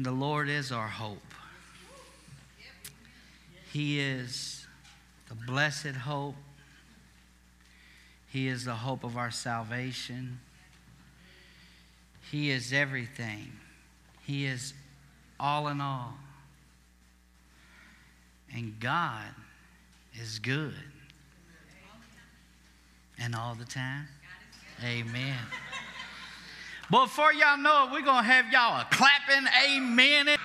And the Lord is our hope. He is the blessed hope. He is the hope of our salvation. He is everything. He is all in all. And God is good. And all the time. Amen. Before y'all know it, we're going to have y'all a clapping amen.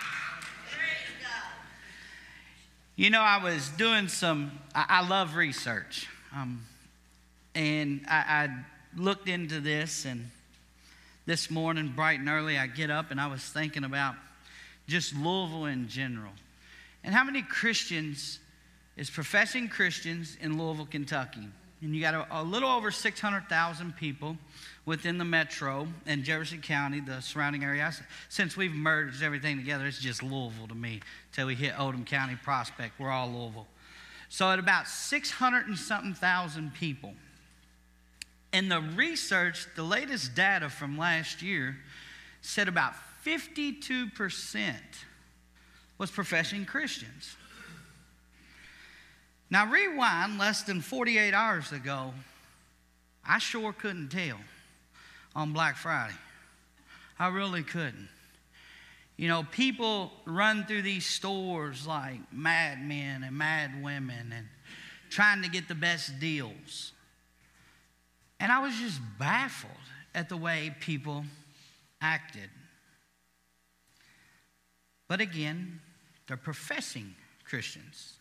You know, I was doing some, I, I love research. Um, and I, I looked into this, and this morning, bright and early, I get up and I was thinking about just Louisville in general. And how many Christians is professing Christians in Louisville, Kentucky? And you got a, a little over 600,000 people within the metro and Jefferson County, the surrounding area. Since we've merged everything together, it's just Louisville to me. Till we hit Oldham County Prospect, we're all Louisville. So at about 600 and something thousand people. And the research, the latest data from last year, said about 52% was professing Christians. Now, rewind less than 48 hours ago, I sure couldn't tell on Black Friday. I really couldn't. You know, people run through these stores like madmen and mad women and trying to get the best deals. And I was just baffled at the way people acted. But again, they're professing Christians.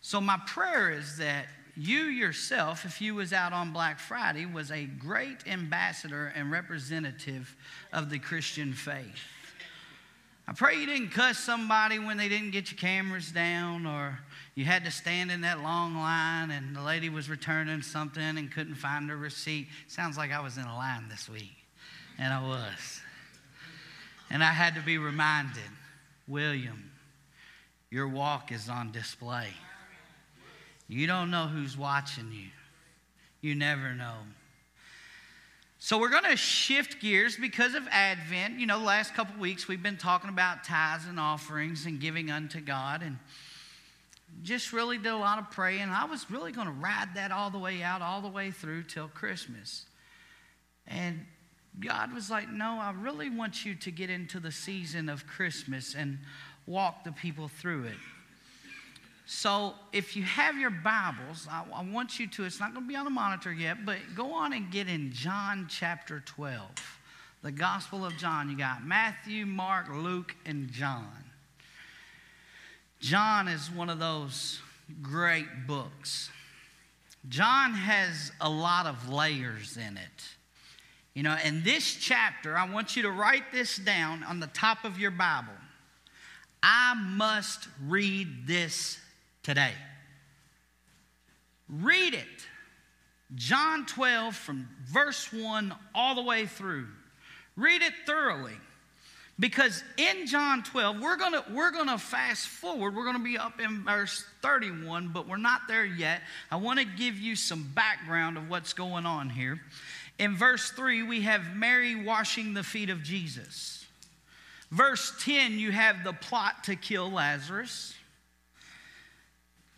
So my prayer is that you yourself, if you was out on Black Friday, was a great ambassador and representative of the Christian faith. I pray you didn't cuss somebody when they didn't get your cameras down, or you had to stand in that long line and the lady was returning something and couldn't find her receipt. Sounds like I was in a line this week, and I was. And I had to be reminded William, your walk is on display. You don't know who's watching you. You never know. So we're going to shift gears because of Advent. You know, the last couple weeks we've been talking about tithes and offerings and giving unto God and just really did a lot of praying. I was really going to ride that all the way out, all the way through till Christmas. And God was like, No, I really want you to get into the season of Christmas and walk the people through it. So if you have your Bibles, I, I want you to, it's not going to be on the monitor yet, but go on and get in John chapter 12. The Gospel of John. You got Matthew, Mark, Luke, and John. John is one of those great books. John has a lot of layers in it. You know, in this chapter, I want you to write this down on the top of your Bible. I must read this today. Read it. John 12 from verse 1 all the way through. Read it thoroughly. Because in John 12, we're going to we're to fast forward. We're going to be up in verse 31, but we're not there yet. I want to give you some background of what's going on here. In verse 3, we have Mary washing the feet of Jesus. Verse 10, you have the plot to kill Lazarus.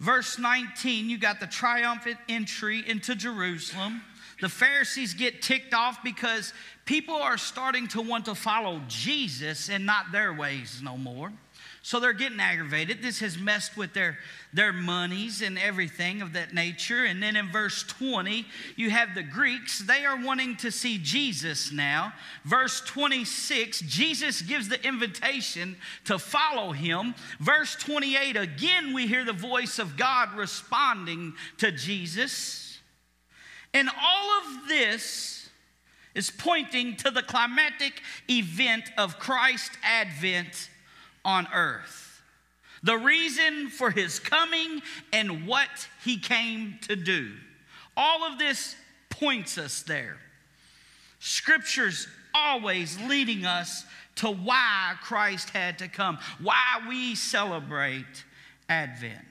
Verse 19, you got the triumphant entry into Jerusalem. The Pharisees get ticked off because people are starting to want to follow Jesus and not their ways no more. So they're getting aggravated. This has messed with their, their monies and everything of that nature. And then in verse 20, you have the Greeks. They are wanting to see Jesus now. Verse 26, Jesus gives the invitation to follow him. Verse 28, again, we hear the voice of God responding to Jesus. And all of this is pointing to the climatic event of Christ's advent on earth. The reason for his coming and what he came to do. All of this points us there. Scripture's always leading us to why Christ had to come, why we celebrate Advent.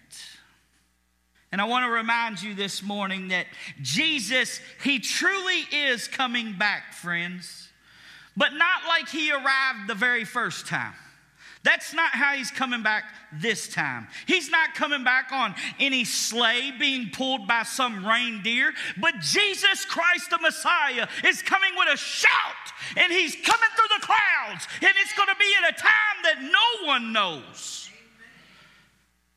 And I want to remind you this morning that Jesus, He truly is coming back, friends. but not like he arrived the very first time. That's not how he's coming back this time. He's not coming back on any sleigh being pulled by some reindeer, but Jesus Christ the Messiah is coming with a shout and he's coming through the clouds and it's going to be at a time that no one knows.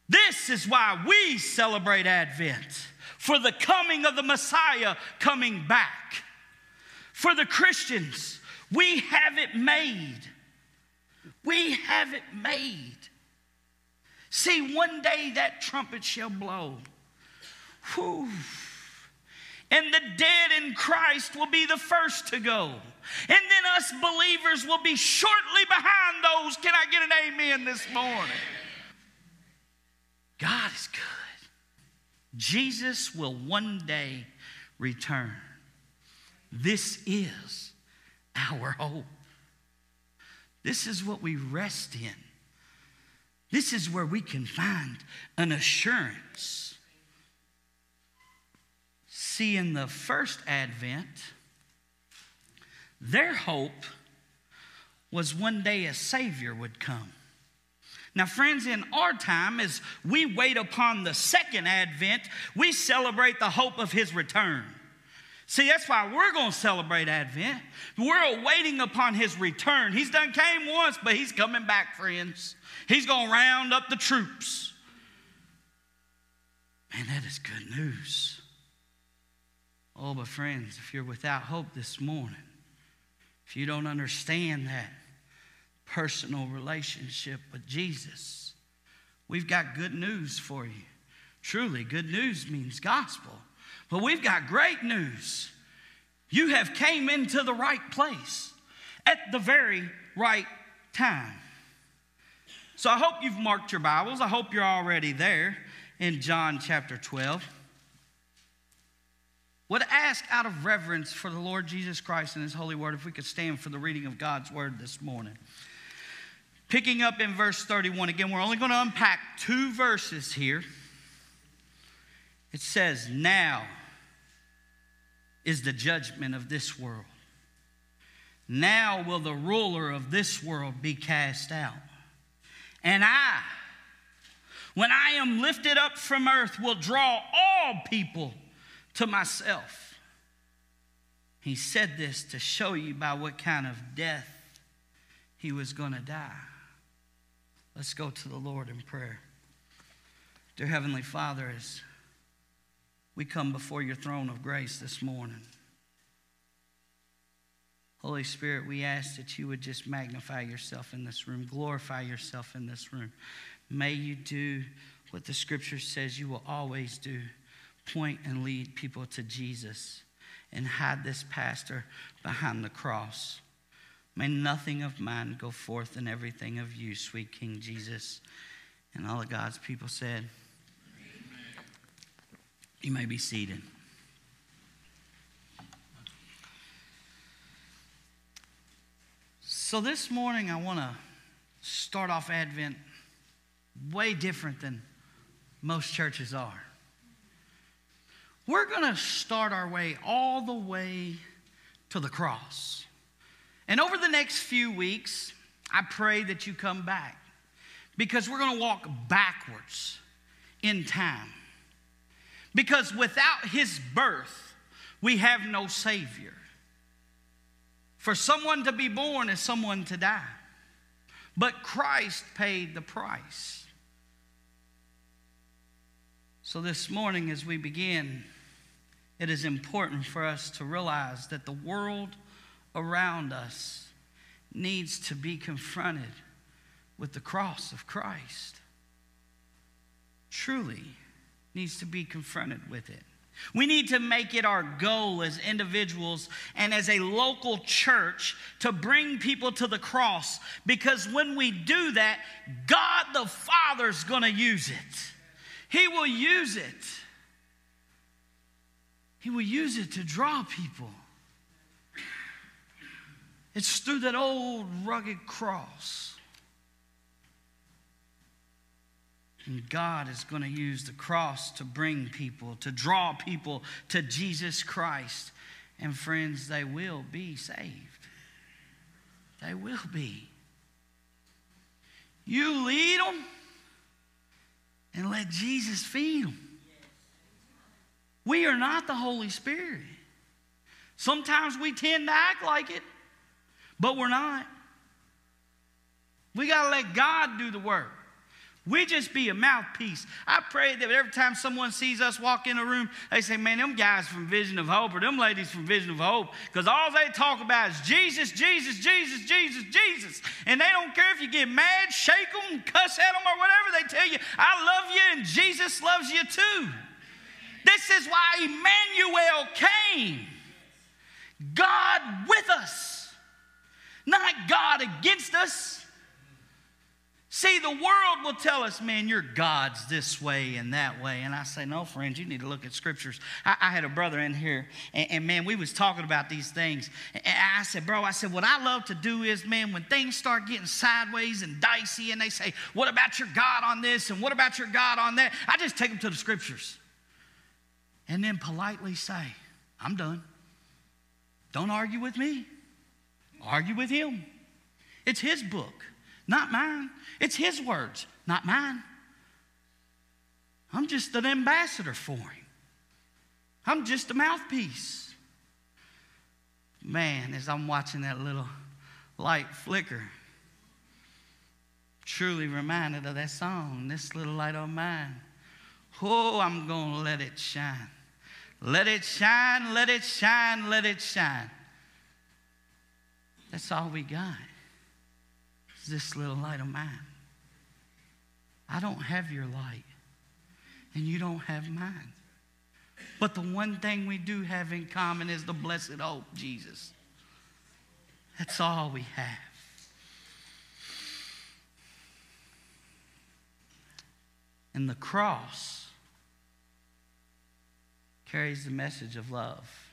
This is why we celebrate Advent for the coming of the Messiah coming back. For the Christians, we have it made. We have it made. See, one day that trumpet shall blow. Whew. And the dead in Christ will be the first to go. And then us believers will be shortly behind those. Can I get an amen this morning? God is good. Jesus will one day return. This is our hope. This is what we rest in. This is where we can find an assurance. See, in the first advent, their hope was one day a Savior would come. Now, friends, in our time, as we wait upon the second advent, we celebrate the hope of His return. See, that's why we're going to celebrate Advent. We're waiting upon his return. He's done came once, but he's coming back, friends. He's going to round up the troops. Man, that is good news. Oh, but friends, if you're without hope this morning, if you don't understand that personal relationship with Jesus, we've got good news for you. Truly, good news means gospel. But we've got great news. You have came into the right place at the very right time. So I hope you've marked your Bibles. I hope you're already there in John chapter 12. Would ask out of reverence for the Lord Jesus Christ and his holy word if we could stand for the reading of God's word this morning. Picking up in verse 31, again, we're only going to unpack two verses here. It says, Now is the judgment of this world. Now will the ruler of this world be cast out. And I, when I am lifted up from earth, will draw all people to myself. He said this to show you by what kind of death he was going to die. Let's go to the Lord in prayer. Dear Heavenly Father, as we come before your throne of grace this morning. Holy Spirit, we ask that you would just magnify yourself in this room, glorify yourself in this room. May you do what the scripture says you will always do point and lead people to Jesus and hide this pastor behind the cross. May nothing of mine go forth and everything of you, sweet King Jesus. And all of God's people said, you may be seated. So, this morning, I want to start off Advent way different than most churches are. We're going to start our way all the way to the cross. And over the next few weeks, I pray that you come back because we're going to walk backwards in time. Because without his birth, we have no Savior. For someone to be born is someone to die. But Christ paid the price. So this morning, as we begin, it is important for us to realize that the world around us needs to be confronted with the cross of Christ. Truly needs to be confronted with it. We need to make it our goal as individuals and as a local church to bring people to the cross because when we do that, God the Father's going to use it. He will use it. He will use it to draw people. It's through that old rugged cross And God is going to use the cross to bring people, to draw people to Jesus Christ. And friends, they will be saved. They will be. You lead them and let Jesus feed them. We are not the Holy Spirit. Sometimes we tend to act like it, but we're not. We got to let God do the work. We just be a mouthpiece. I pray that every time someone sees us walk in a room, they say, Man, them guys from Vision of Hope or them ladies from Vision of Hope, because all they talk about is Jesus, Jesus, Jesus, Jesus, Jesus. And they don't care if you get mad, shake them, cuss at them, or whatever. They tell you, I love you and Jesus loves you too. This is why Emmanuel came God with us, not God against us. See, the world will tell us, man, your God's this way and that way. And I say, no, friends, you need to look at scriptures. I, I had a brother in here, and, and, man, we was talking about these things. And I said, bro, I said, what I love to do is, man, when things start getting sideways and dicey, and they say, what about your God on this? And what about your God on that? I just take them to the scriptures. And then politely say, I'm done. Don't argue with me. Argue with him. It's his book. Not mine. It's his words, not mine. I'm just an ambassador for him. I'm just a mouthpiece. Man, as I'm watching that little light flicker, truly reminded of that song, This Little Light of Mine. Oh, I'm going to let it shine. Let it shine, let it shine, let it shine. That's all we got this little light of mine. I don't have your light, and you don't have mine. But the one thing we do have in common is the blessed hope, Jesus. That's all we have. And the cross carries the message of love.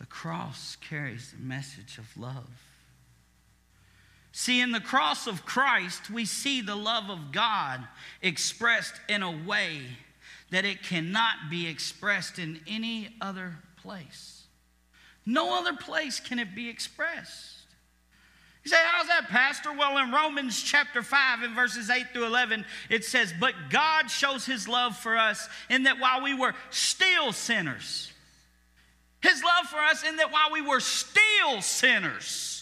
The cross carries the message of love. See, in the cross of Christ, we see the love of God expressed in a way that it cannot be expressed in any other place. No other place can it be expressed. You say, How's that, Pastor? Well, in Romans chapter 5, in verses 8 through 11, it says, But God shows his love for us in that while we were still sinners, his love for us in that while we were still sinners,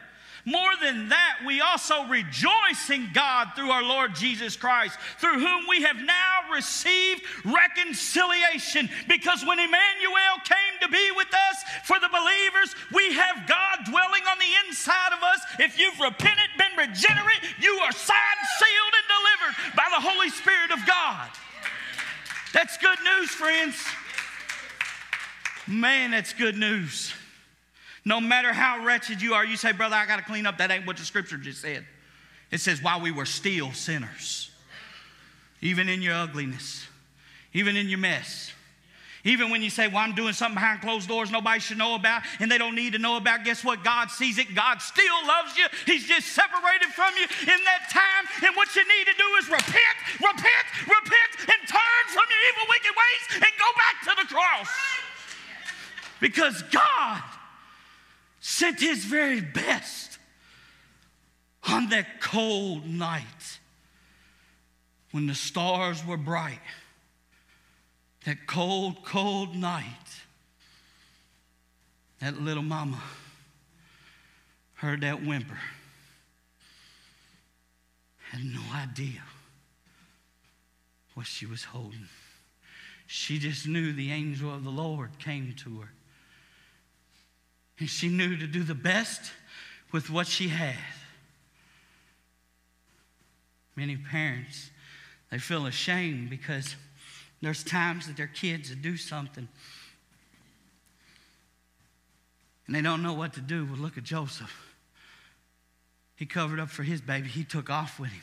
More than that, we also rejoice in God through our Lord Jesus Christ, through whom we have now received reconciliation. Because when Emmanuel came to be with us for the believers, we have God dwelling on the inside of us. If you've repented, been regenerate, you are signed, sealed, and delivered by the Holy Spirit of God. That's good news, friends. Man, that's good news. No matter how wretched you are, you say, Brother, I got to clean up. That ain't what the scripture just said. It says, While we were still sinners, even in your ugliness, even in your mess. Even when you say, Well, I'm doing something behind closed doors nobody should know about and they don't need to know about, guess what? God sees it. God still loves you. He's just separated from you in that time. And what you need to do is repent, repent, repent, and turn from your evil, wicked ways and go back to the cross. Because God sent his very best on that cold night when the stars were bright. That cold, cold night, that little mama heard that whimper, had no idea what she was holding. She just knew the angel of the Lord came to her and she knew to do the best with what she had. Many parents, they feel ashamed because there's times that their kids do something and they don't know what to do. Well, look at Joseph. He covered up for his baby, he took off with him.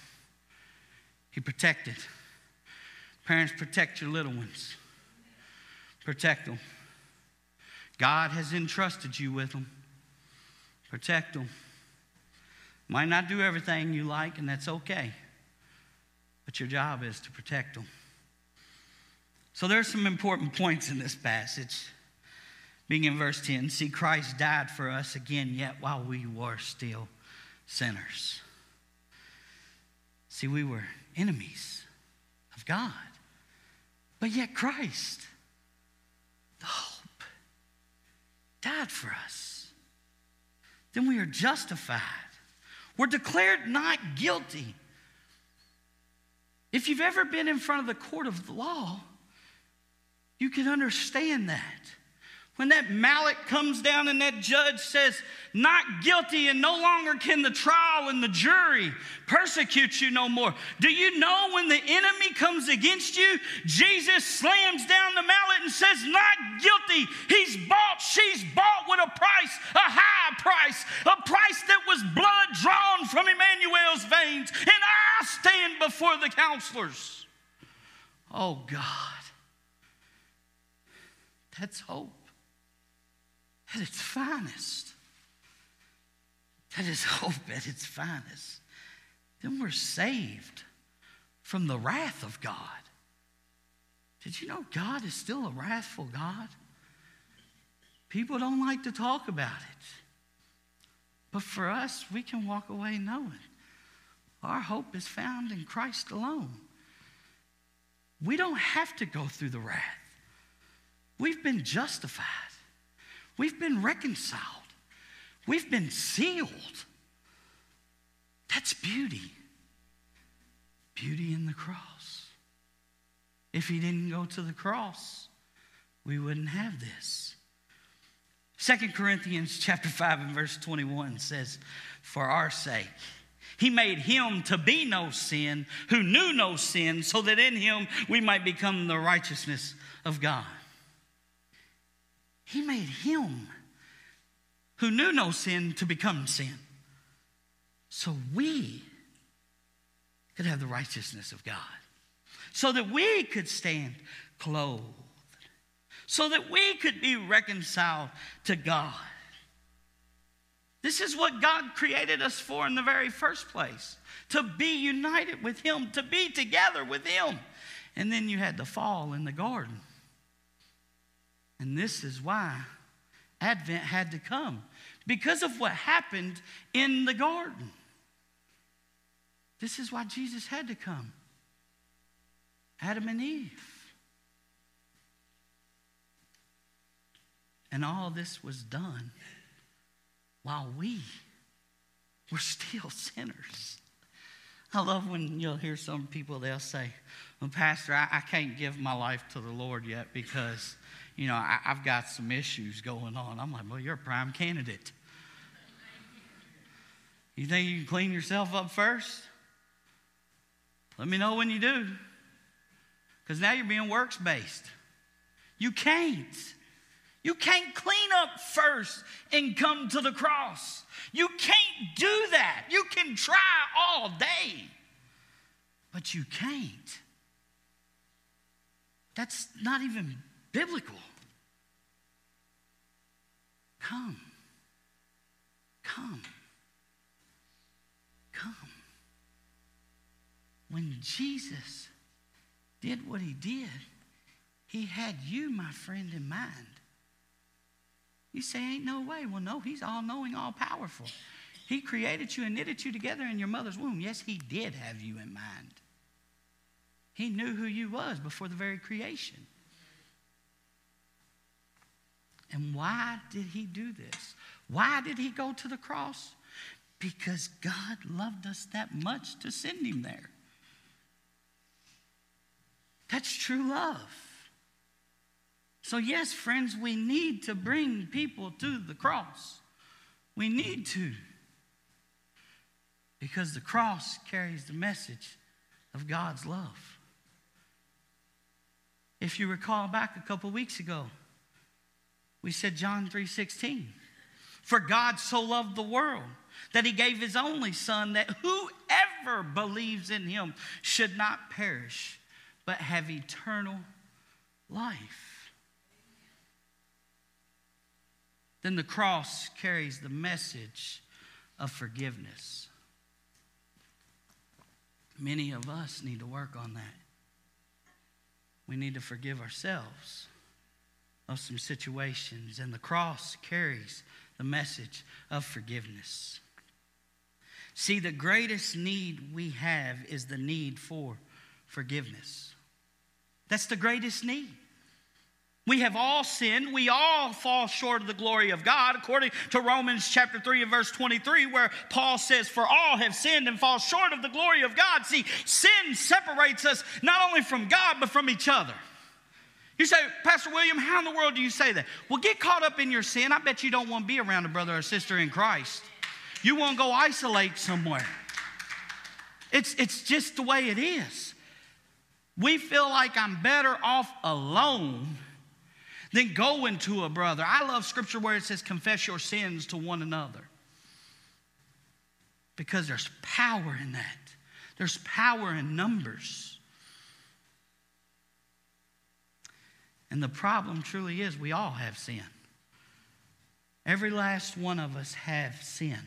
He protected. Parents, protect your little ones. Protect them. God has entrusted you with them. Protect them. Might not do everything you like, and that's okay. But your job is to protect them. So there's some important points in this passage. Being in verse 10, see, Christ died for us again, yet while we were still sinners. See, we were enemies of God, but yet Christ, the hope, died for us. Then we are justified. We're declared not guilty. If you've ever been in front of the court of the law, you can understand that. When that mallet comes down and that judge says, not guilty, and no longer can the trial and the jury persecute you no more. Do you know when the enemy comes against you, Jesus slams down the mallet and says, Not guilty. He's bought, she's bought with a price, a high price, a price that was blood drawn from Emmanuel's veins. And I stand before the counselors. Oh God. That's hope at its finest. That is hope at its finest. Then we're saved from the wrath of God. Did you know God is still a wrathful God? People don't like to talk about it. But for us, we can walk away knowing our hope is found in Christ alone. We don't have to go through the wrath. We've been justified. We've been reconciled. We've been sealed. That's beauty. Beauty in the cross. If he didn't go to the cross, we wouldn't have this. Second Corinthians chapter 5 and verse 21 says, For our sake, he made him to be no sin who knew no sin, so that in him we might become the righteousness of God. He made him who knew no sin to become sin. So we could have the righteousness of God. So that we could stand clothed. So that we could be reconciled to God. This is what God created us for in the very first place to be united with Him, to be together with Him. And then you had the fall in the garden. And this is why Advent had to come because of what happened in the garden. This is why Jesus had to come. Adam and Eve. And all this was done while we were still sinners. I love when you'll hear some people, they'll say, Well, Pastor, I, I can't give my life to the Lord yet because you know, I, have got some issues going on. I'm like, well, you're a prime candidate. You think you can clean yourself up first? Let me know when you do. Because now you're being works based. You can't. You can't clean up first and come to the cross. You can't do that. You can try all day, but you can't. That's not even biblical. Come. Come. Come. When Jesus did what he did, he had you, my friend, in mind. You say, Ain't no way. Well, no, he's all knowing, all powerful. He created you and knitted you together in your mother's womb. Yes, he did have you in mind. He knew who you was before the very creation. And why did he do this? Why did he go to the cross? Because God loved us that much to send him there. That's true love. So, yes, friends, we need to bring people to the cross. We need to. Because the cross carries the message of God's love. If you recall back a couple weeks ago, we said John 3:16. For God so loved the world that he gave his only son that whoever believes in him should not perish but have eternal life. Then the cross carries the message of forgiveness. Many of us need to work on that. We need to forgive ourselves of some situations, and the cross carries the message of forgiveness. See, the greatest need we have is the need for forgiveness. That's the greatest need. We have all sinned. We all fall short of the glory of God, according to Romans chapter 3 and verse 23, where Paul says, For all have sinned and fall short of the glory of God. See, sin separates us not only from God, but from each other. You say, Pastor William, how in the world do you say that? Well, get caught up in your sin. I bet you don't want to be around a brother or sister in Christ. You want to go isolate somewhere. It's, it's just the way it is. We feel like I'm better off alone than going to a brother. I love scripture where it says, confess your sins to one another. Because there's power in that, there's power in numbers. And the problem truly is we all have sin. Every last one of us have sin.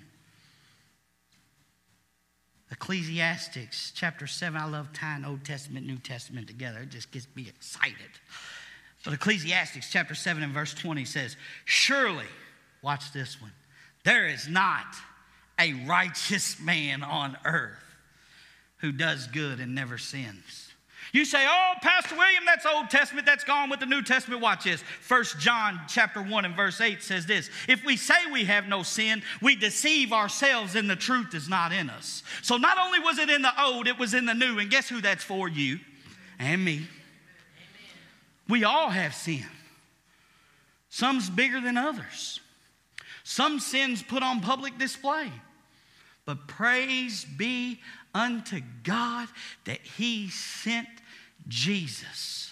Ecclesiastics chapter 7, I love tying Old Testament, New Testament together. It just gets me excited. But Ecclesiastics chapter 7 and verse 20 says, Surely, watch this one, there is not a righteous man on earth who does good and never sins. You say, oh, Pastor William, that's Old Testament, that's gone with the New Testament. Watch this. First John chapter 1 and verse 8 says this. If we say we have no sin, we deceive ourselves and the truth is not in us. So not only was it in the old, it was in the new. And guess who that's for? You and me. We all have sin. Some's bigger than others. Some sins put on public display. But praise be unto God that He sent Jesus.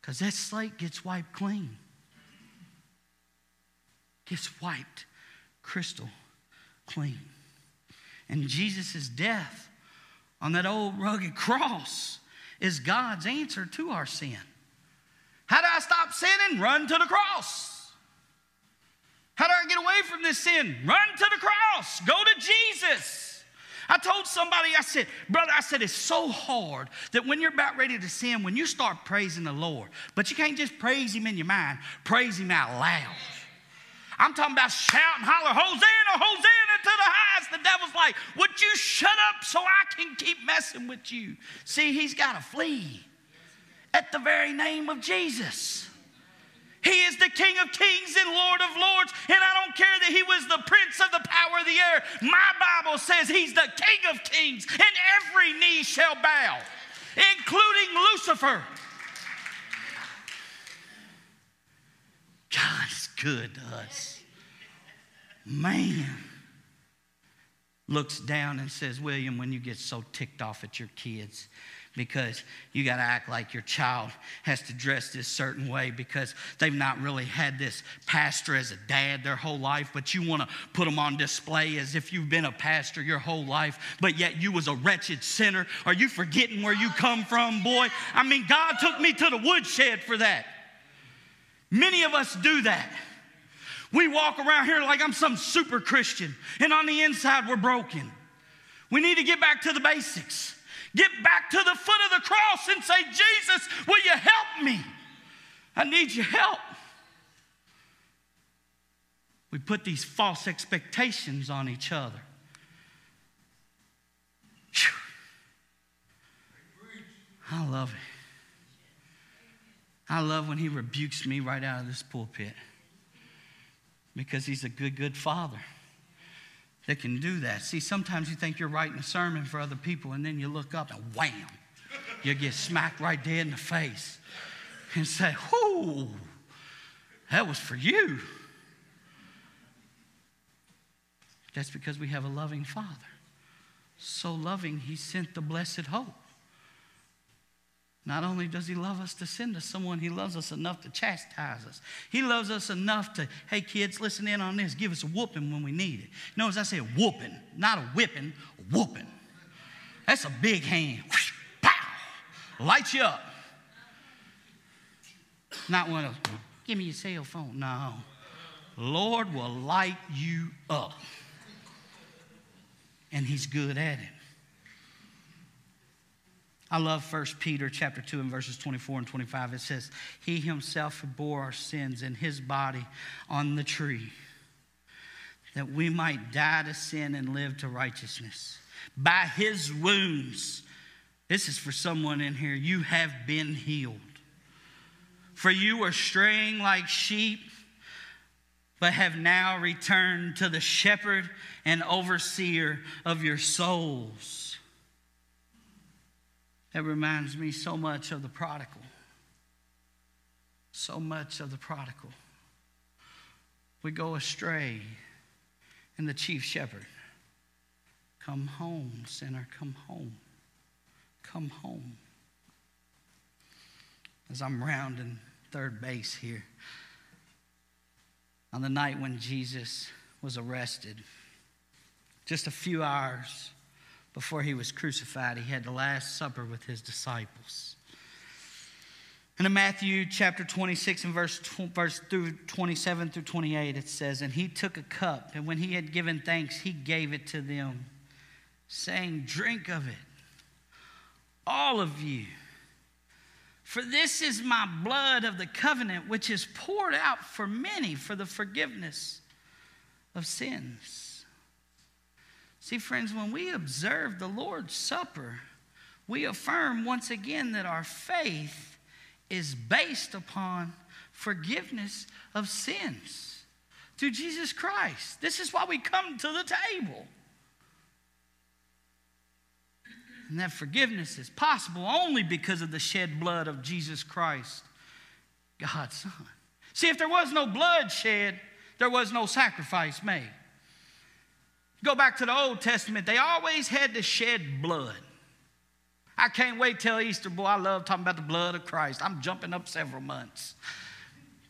Because that slate gets wiped clean, gets wiped crystal clean. And Jesus' death on that old rugged cross is God's answer to our sin. How do I stop sinning? Run to the cross. How do I get away from this sin? Run to the cross. Go to Jesus. I told somebody, I said, brother, I said, it's so hard that when you're about ready to sin, when you start praising the Lord, but you can't just praise Him in your mind, praise Him out loud. I'm talking about shouting, holler, Hosanna, Hosanna to the highest. The devil's like, Would you shut up so I can keep messing with you? See, he's got to flee at the very name of Jesus. He is the King of kings and Lord of lords. And I don't care that he was the prince of the power of the air. My Bible says he's the King of kings, and every knee shall bow, including Lucifer. God is good to us. Man looks down and says, William, when you get so ticked off at your kids, because you got to act like your child has to dress this certain way because they've not really had this pastor as a dad their whole life but you want to put them on display as if you've been a pastor your whole life but yet you was a wretched sinner. Are you forgetting where you come from boy? I mean god took me to the woodshed for that. Many of us do that. We walk around here like i'm some super christian and on the inside we're broken. We need to get back to the basics Get back to the foot of the cross and say, Jesus, will you help me? I need your help. We put these false expectations on each other. I love it. I love when he rebukes me right out of this pulpit because he's a good, good father that can do that. See, sometimes you think you're writing a sermon for other people, and then you look up and wham, you get smacked right dead in the face and say, Whoo, that was for you. That's because we have a loving Father. So loving, He sent the blessed hope. Not only does he love us to send us someone, he loves us enough to chastise us. He loves us enough to, hey kids, listen in on this, give us a whooping when we need it. Notice I said whooping, not a whipping, a whooping. That's a big hand. Whoosh, pow! Lights you up. Not one of, give me your cell phone. No. Lord will light you up. And he's good at it. I love 1 Peter chapter 2 and verses 24 and 25. It says, He himself bore our sins in his body on the tree, that we might die to sin and live to righteousness. By his wounds, this is for someone in here, you have been healed. For you were straying like sheep, but have now returned to the shepherd and overseer of your souls. That reminds me so much of the prodigal. So much of the prodigal. We go astray, and the chief shepherd, come home, sinner, come home. Come home. As I'm rounding third base here, on the night when Jesus was arrested, just a few hours before he was crucified, he had the Last Supper with his disciples. And in Matthew chapter 26 and verse, verse through 27 through 28, it says, And he took a cup, and when he had given thanks, he gave it to them, saying, Drink of it, all of you. For this is my blood of the covenant, which is poured out for many for the forgiveness of sins. See, friends, when we observe the Lord's Supper, we affirm once again that our faith is based upon forgiveness of sins through Jesus Christ. This is why we come to the table. And that forgiveness is possible only because of the shed blood of Jesus Christ, God's Son. See, if there was no blood shed, there was no sacrifice made. Go back to the Old Testament, they always had to shed blood. I can't wait till Easter, boy. I love talking about the blood of Christ. I'm jumping up several months.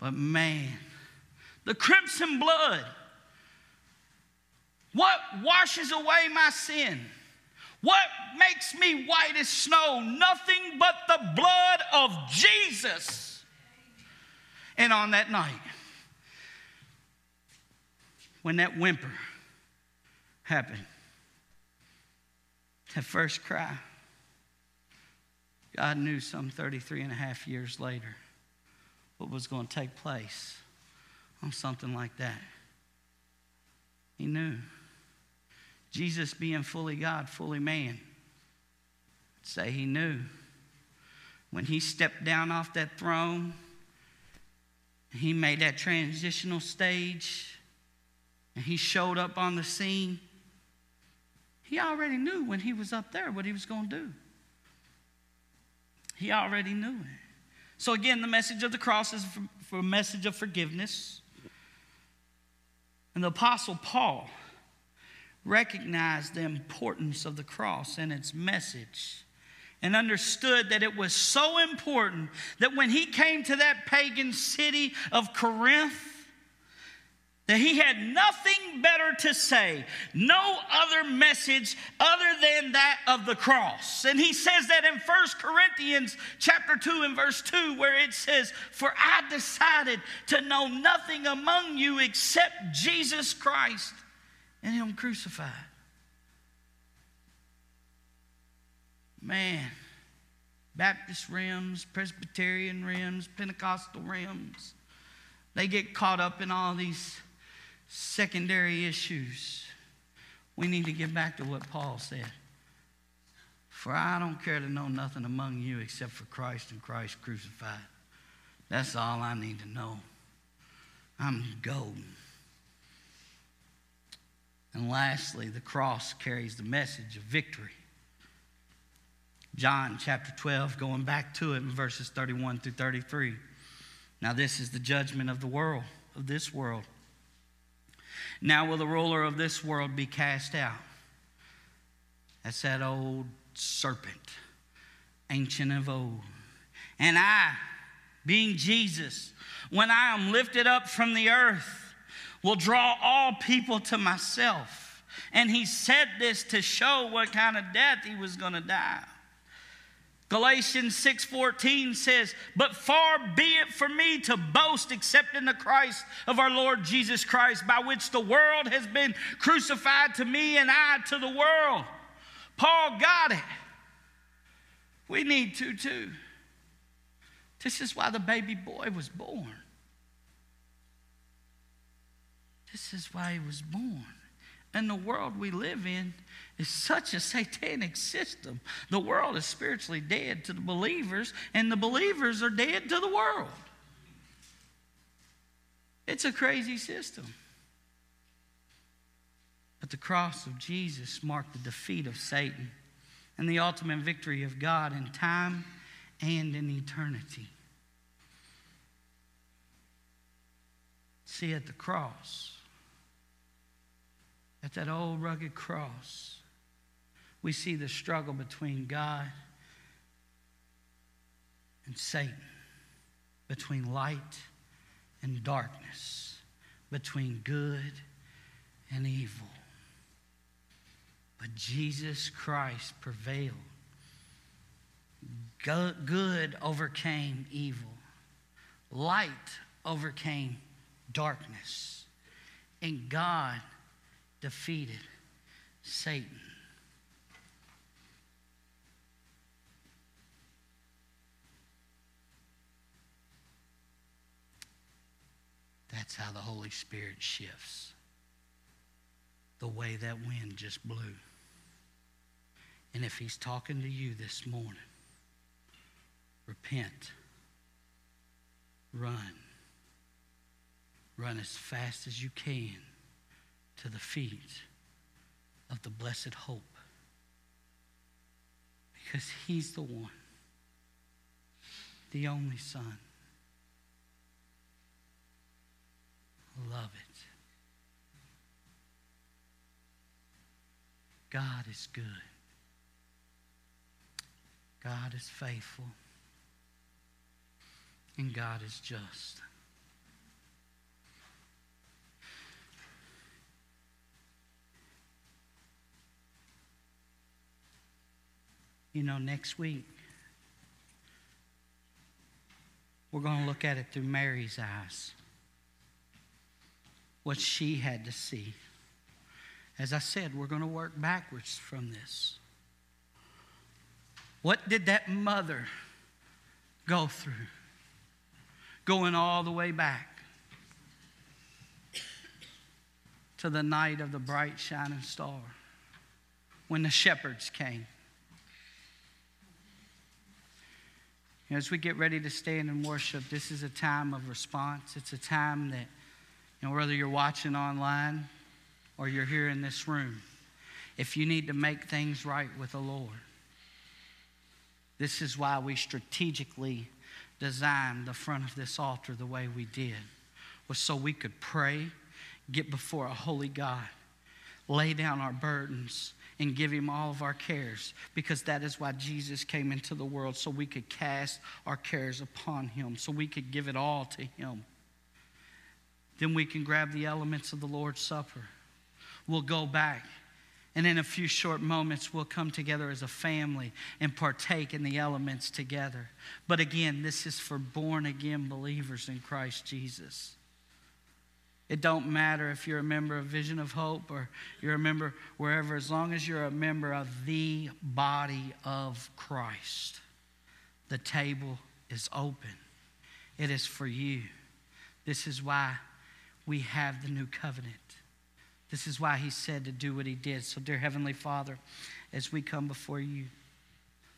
But man, the crimson blood, what washes away my sin? What makes me white as snow? Nothing but the blood of Jesus. And on that night, when that whimper, happened. That first cry. God knew some 33 and a half years later what was going to take place on something like that. He knew. Jesus being fully God, fully man, say he knew. When he stepped down off that throne, he made that transitional stage, and he showed up on the scene he already knew when he was up there what he was going to do. He already knew it. So, again, the message of the cross is for, for a message of forgiveness. And the Apostle Paul recognized the importance of the cross and its message and understood that it was so important that when he came to that pagan city of Corinth, that he had nothing better to say, no other message other than that of the cross. And he says that in 1 Corinthians chapter 2 and verse 2 where it says, "For I decided to know nothing among you except Jesus Christ and him crucified." Man, Baptist rims, Presbyterian rims, Pentecostal rims, they get caught up in all these secondary issues. We need to get back to what Paul said. For I don't care to know nothing among you except for Christ and Christ crucified. That's all I need to know. I'm golden. And lastly, the cross carries the message of victory. John chapter 12, going back to it in verses 31 through 33. Now, this is the judgment of the world, of this world. Now will the ruler of this world be cast out. That's that old serpent, ancient of old. And I, being Jesus, when I am lifted up from the earth, will draw all people to myself. And he said this to show what kind of death he was going to die. Galatians 6:14 says, "But far be it from me to boast except in the Christ of our Lord Jesus Christ, by which the world has been crucified to me and I to the world." Paul got it. We need to too. This is why the baby boy was born. This is why he was born. And the world we live in is such a satanic system. The world is spiritually dead to the believers, and the believers are dead to the world. It's a crazy system. But the cross of Jesus marked the defeat of Satan and the ultimate victory of God in time and in eternity. See, at the cross, at that old rugged cross, we see the struggle between God and Satan, between light and darkness, between good and evil. But Jesus Christ prevailed. Good overcame evil, light overcame darkness, and God defeated Satan. That's how the Holy Spirit shifts. The way that wind just blew. And if He's talking to you this morning, repent, run, run as fast as you can to the feet of the blessed hope. Because He's the one, the only Son. Love it. God is good. God is faithful. And God is just. You know, next week, we're going to look at it through Mary's eyes. What she had to see. As I said, we're going to work backwards from this. What did that mother go through? Going all the way back to the night of the bright shining star when the shepherds came. as we get ready to stand and worship, this is a time of response. It's a time that, know, whether you're watching online or you're here in this room, if you need to make things right with the Lord, this is why we strategically designed the front of this altar the way we did, was so we could pray, get before a holy God, lay down our burdens, and give him all of our cares because that is why Jesus came into the world so we could cast our cares upon him, so we could give it all to him. Then we can grab the elements of the Lord's Supper. We'll go back. And in a few short moments, we'll come together as a family and partake in the elements together. But again, this is for born again believers in Christ Jesus. It don't matter if you're a member of Vision of Hope or you're a member wherever, as long as you're a member of the body of Christ. The table is open. It is for you. This is why we have the new covenant. This is why he said to do what he did. So, dear Heavenly Father, as we come before you,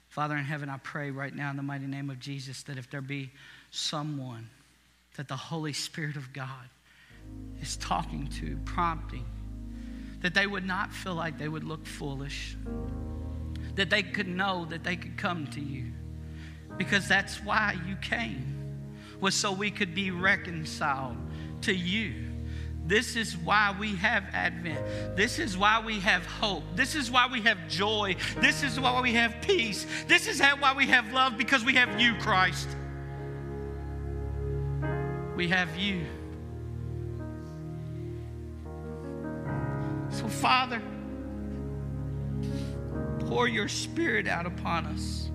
Father in heaven, I pray right now in the mighty name of Jesus that if there be someone that the Holy Spirit of God is talking to, prompting, that they would not feel like they would look foolish, that they could know that they could come to you. Because that's why you came, was so we could be reconciled to you. This is why we have Advent. This is why we have hope. This is why we have joy. This is why we have peace. This is why we have love because we have you, Christ. We have you. So, Father, pour your spirit out upon us.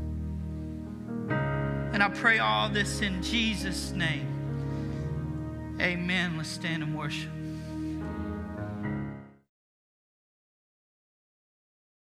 And I pray all this in Jesus' name. Amen. Let's stand and worship.